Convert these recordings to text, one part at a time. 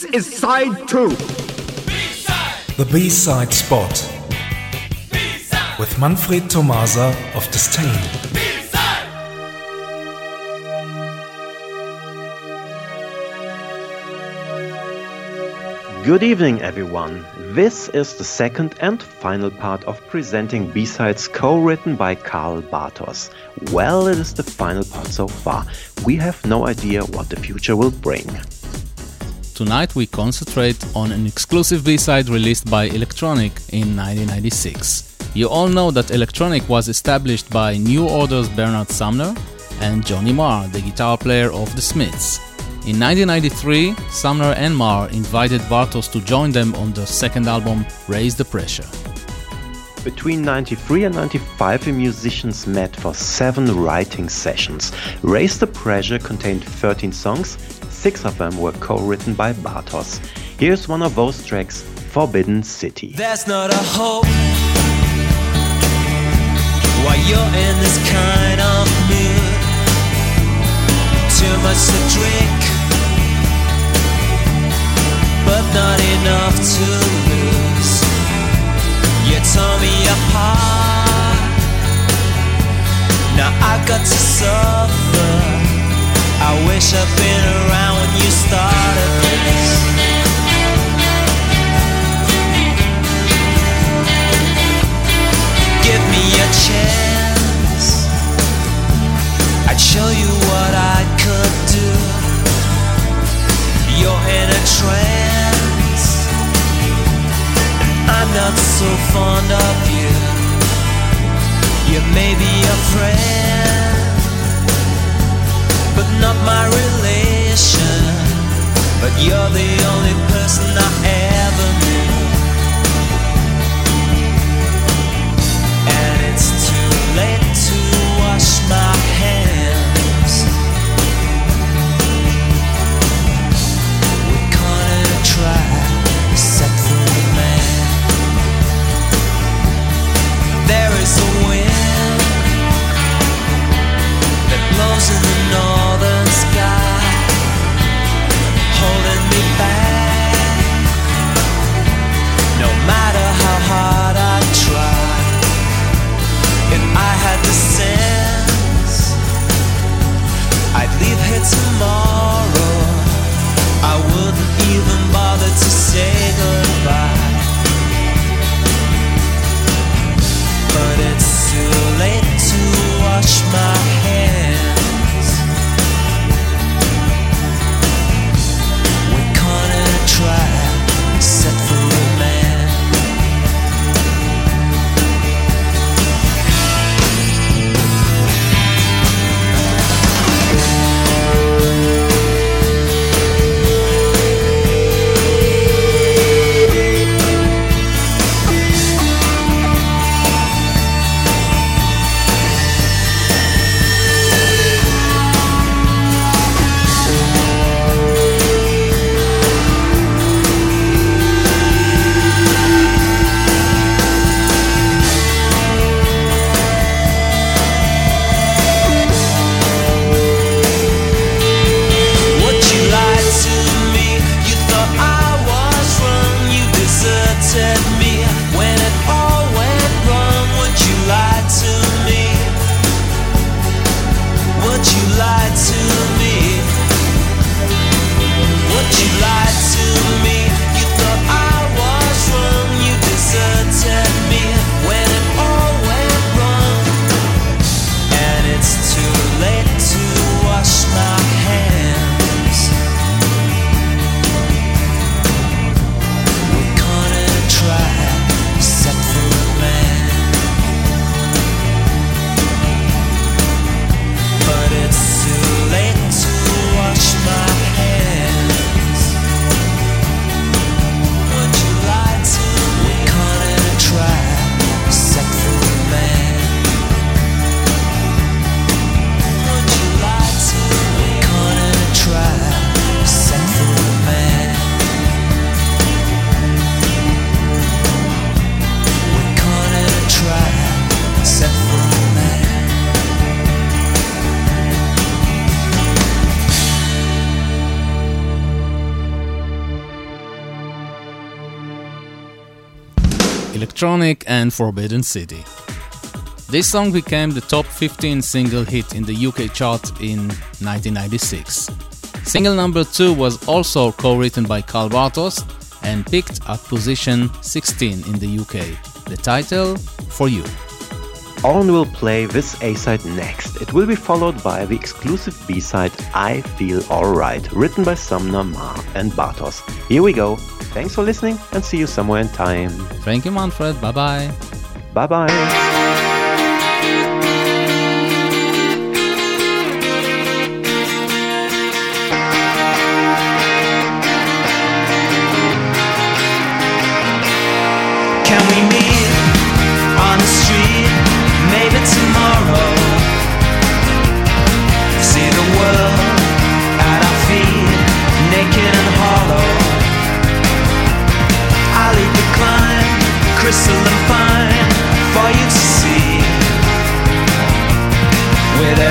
This is side two. The B-side spot with Manfred Tomasa of Disdain. Good evening, everyone. This is the second and final part of presenting B-Sides co-written by Karl Bartos. Well, it is the final part so far. We have no idea what the future will bring. Tonight we concentrate on an exclusive B-side released by Electronic in 1996. You all know that Electronic was established by New Order's Bernard Sumner and Johnny Marr, the guitar player of The Smiths. In 1993, Sumner and Marr invited Bartos to join them on their second album, Raise the Pressure. Between 93 and 95, the musicians met for seven writing sessions. Raise the Pressure contained 13 songs, six of them were co written by Bartos. Here's one of those tracks Forbidden City. There's not a hope while you're in this kind of mood. Too much to drink, but not enough to lose. You tore me apart. Now I got to suffer. I wish I'd been at Electronic and Forbidden City. This song became the top 15 single hit in the UK chart in 1996. Single number 2 was also co-written by Karl Bartos and picked at position 16 in the UK. The title, For You. Orn will play this A-side next. It will be followed by the exclusive B-side I Feel Alright, written by Sumner, Marr and Bartos. Here we go. Thanks for listening and see you somewhere in time. Thank you, Manfred. Bye bye. Bye bye.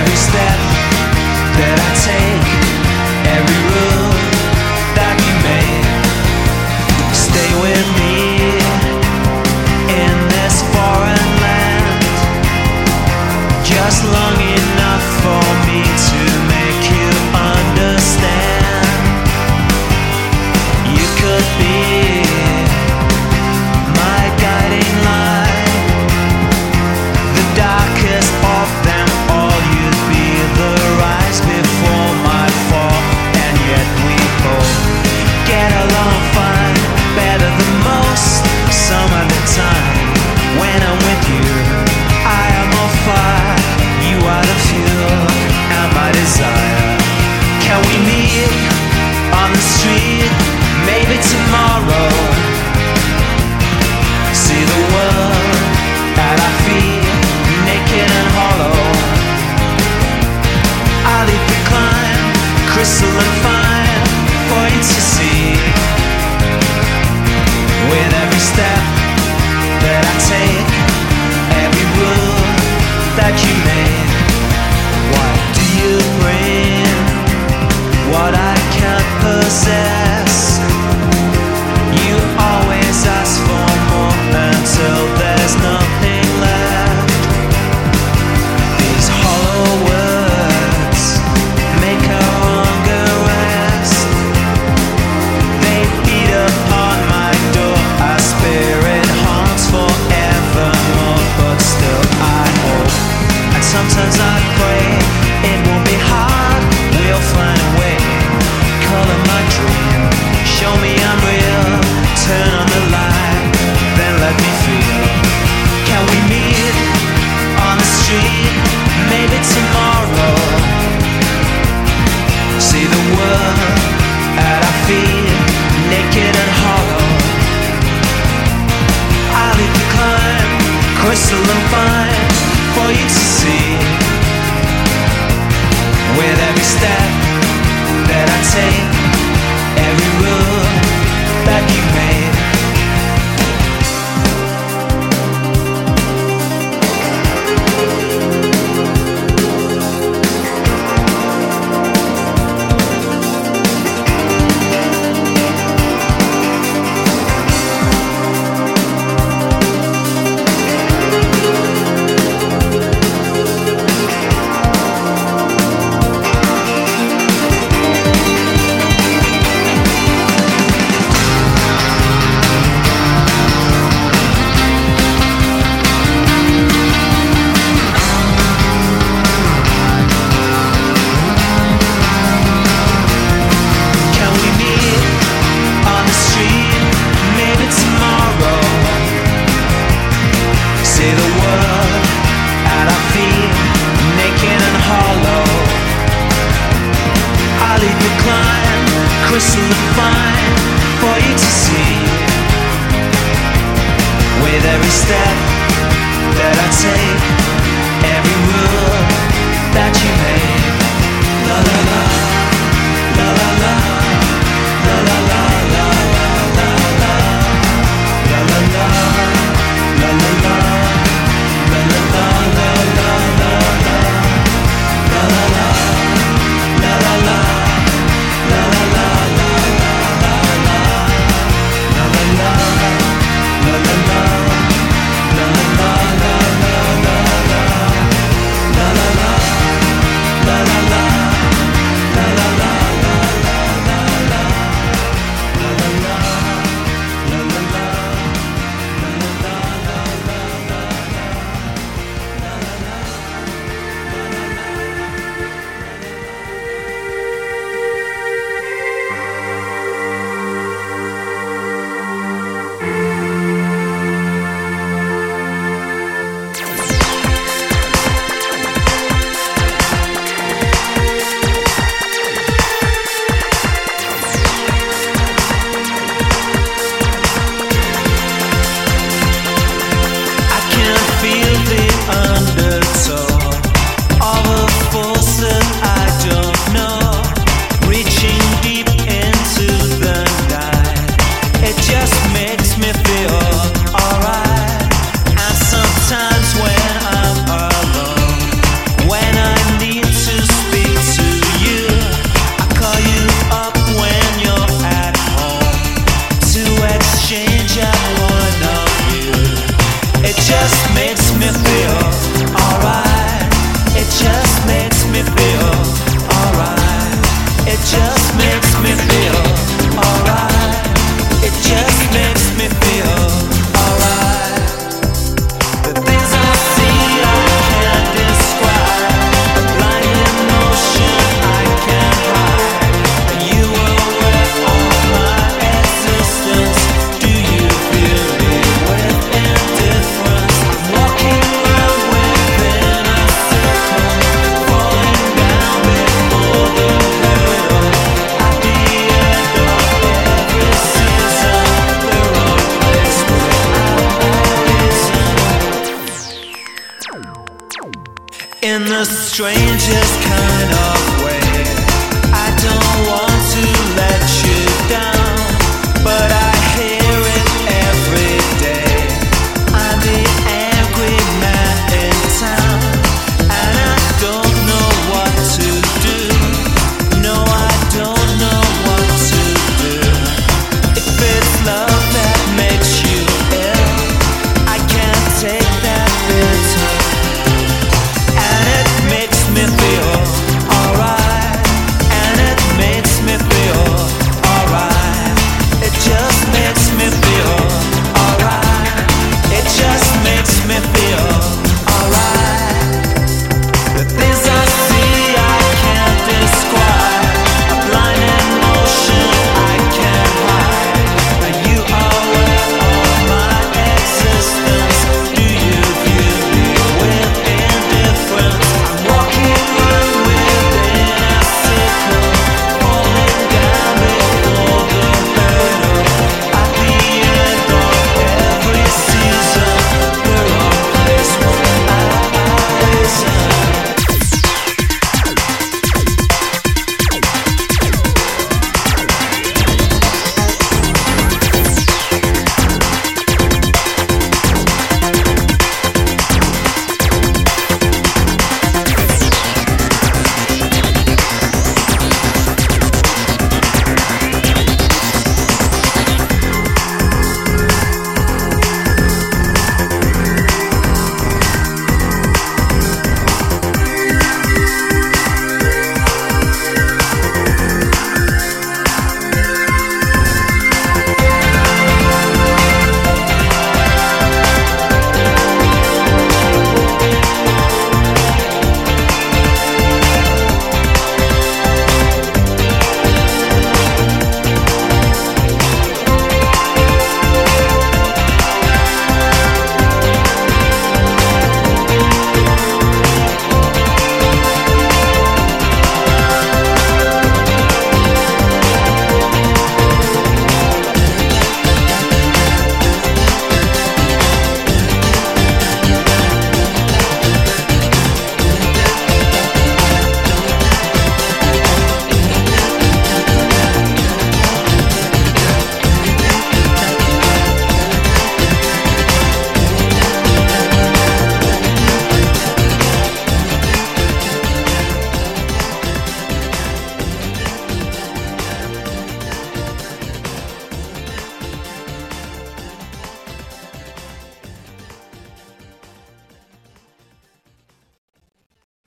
every step that I take. fine for you to see. With every step that I take. Strangest kind of